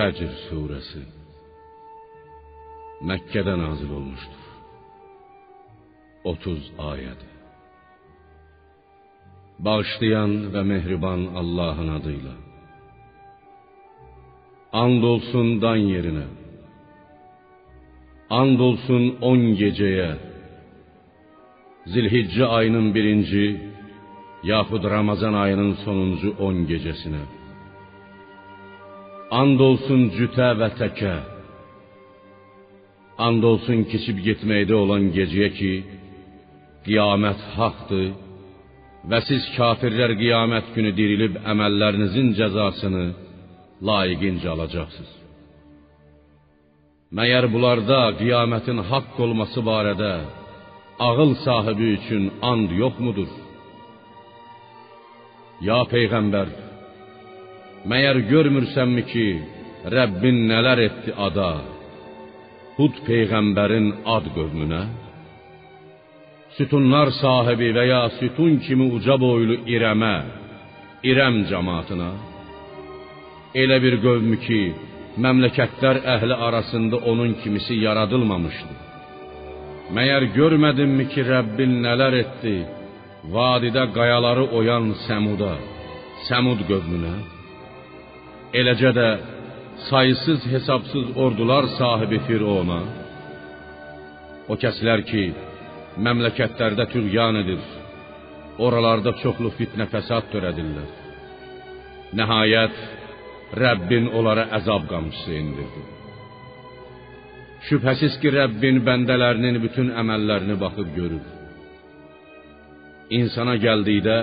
Fecr suresi Mekke'de nazil olmuştur. 30 ayet. Bağışlayan ve mehriban Allah'ın adıyla. Andolsun dan yerine. Andolsun on geceye. Zilhicce ayının birinci yahut Ramazan ayının sonuncu on gecesine. And olsun cütə və təkə. And olsun keçib getməkdə olan gecəyə ki, qiyamət haqdır və siz kafirlər qiyamət günü dirilib əməllərinizin cəzasını layiqincə alacaqsınız. Məyər bunlarda qiyamətin haqq olması barədə ağıl sahibi üçün and yoxmudur? Ya peyğəmbər, məyər görmürsənmi ki, Rəbbin nələr etdi ada? Hud peyğəmbərin ad qövmünə? sütunlar sahibi və ya sütun kimi uca boylu İrəmə, İrəm cəmaatına elə bir qövmü ki, məmləkətlər əhli arasında onun kimisi yaradılmamışdı. Məyər görmədinmi ki, Rəbbin nələr etdi? Vadidə qayaları oyan Səmuda, Səmud qövmünə. Eləcə də sayısız hesabsız ordular sahibi Firona. O kəslər ki, məmləkətlərdə tüğyan edir. Oralarda çoxlu fitnə fəsad törədirlər. Nəhayət Rəbbin onlara əzab qamçısı indirdi. Şübhəsiz ki, Rəbbin bəndələrinin bütün əməllərini baxıb görür. İnsana gəldikdə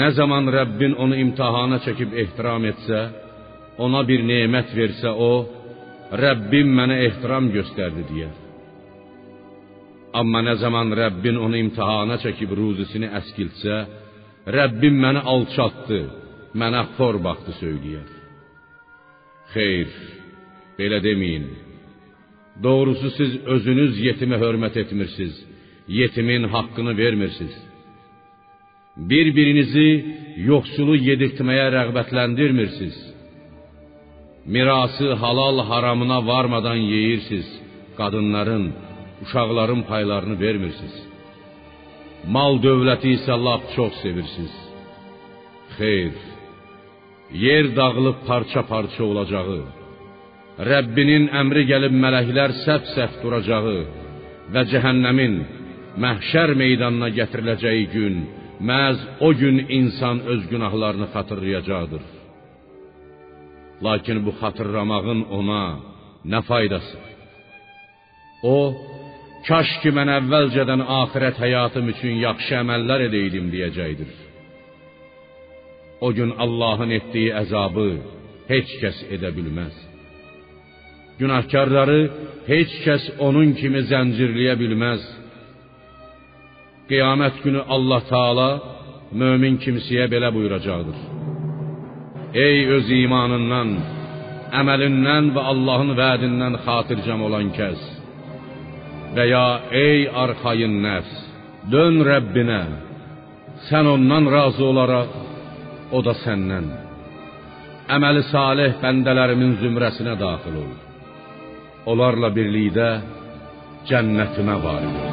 nə zaman Rəbbin onu imtahana çəkib ehtiram etsə, ona bir nemət versə o, Rəbbim mənə ehtiram göstərdi deyər. Amma nə zaman Rəbbin onu imtahana çəkib ruzisini əskiltsə, Rəbbim məni alçatdı, mənə xor baxdı söyləyər. Xeyr, belə deməyin. Doğrusu siz özünüz yetimə hörmət etmirsiniz, yetimin haqqını vermirsiniz. Bir-birinizi yoxsulu yedirtməyə rəğbətləndirmirsiniz. Mirası halal haramına varmadan yeyirsiniz. Qadınların, uşaqların paylarını vermirsiniz. Mal dövləti isə lap çox sevirsiniz. Xeyr, yer dağılıb parça-parça olacağı, Rəbbinin əmri gəlib mələklər səf-səf duracağı və cəhənnəmin məhşər meydanına gətiriləcəyi gün, məhz o gün insan öz günahlarını xatırlayacaqdır. Lakin bu xatırlamağın ona nə faydası? O, Kaş ki mən əvvəlcədən axirət həyatım üçün yaxşı əməllər edəydim deyəcəkdir. O gün Allahın etdiyi əzabı heç kəs edə bilməz. Günahkarları heç kəs onun kimi zəncirləyə bilməz. Qiyamət günü Allah Taala mömin kimsəyə belə buyuracaqdır. Ey öz imanından, əməlindən və Allahın vədindən xatircəm olan kəs, və ya ey arxayın nəfs, dön Rəbbinə. Sən ondan razı olaraq o da səndən. Əməli salih bəndələrimin zümrəsinə daxil ol. Onlarla birlikdə cənnətimə varid ol.